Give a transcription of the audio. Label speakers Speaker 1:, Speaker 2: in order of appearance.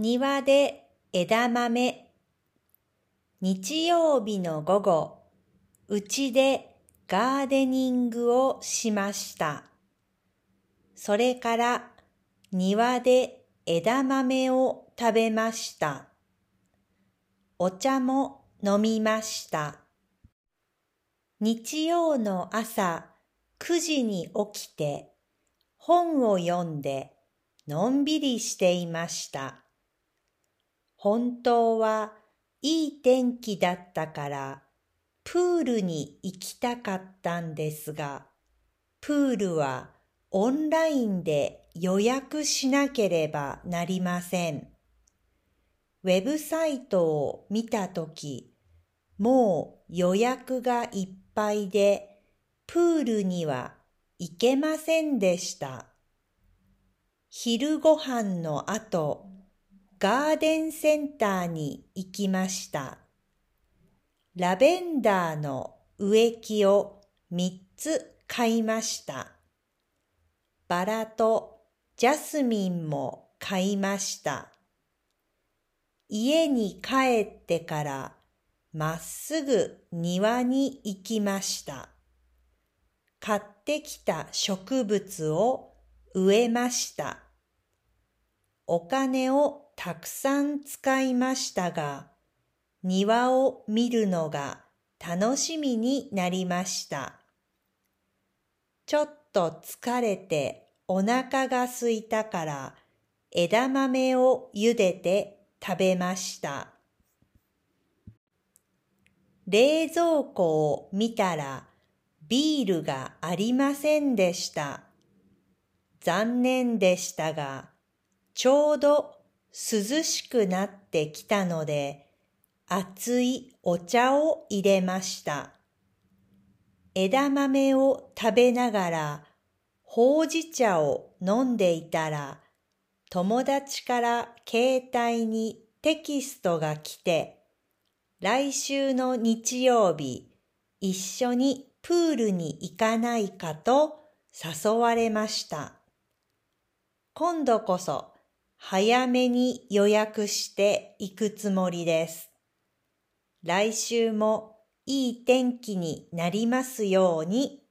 Speaker 1: 庭で枝豆日曜日の午後、うちでガーデニングをしました。それから庭で枝豆を食べました。お茶も飲みました。日曜の朝9時に起きて本を読んでのんびりしていました。本当はいい天気だったからプールに行きたかったんですが、プールはオンラインで予約しなければなりません。ウェブサイトを見たとき、もう予約がいっぱいで、プールには行けませんでした。昼ご飯の後、ガーデンセンターに行きました。ラベンダーの植木を三つ買いました。バラとジャスミンも買いました。家に帰ってからまっすぐ庭に行きました。買ってきた植物を植えました。お金をたくさん使いましたが、庭を見るのが楽しみになりました。ちょっと疲れてお腹が空いたから枝豆を茹でて食べました。冷蔵庫を見たらビールがありませんでした。残念でしたが、ちょうど涼しくなってきたので、熱いお茶を入れました。枝豆を食べながら、ほうじ茶を飲んでいたら、友達から携帯にテキストが来て、来週の日曜日、一緒にプールに行かないかと誘われました。今度こそ早めに予約していくつもりです。来週もいい天気になりますように。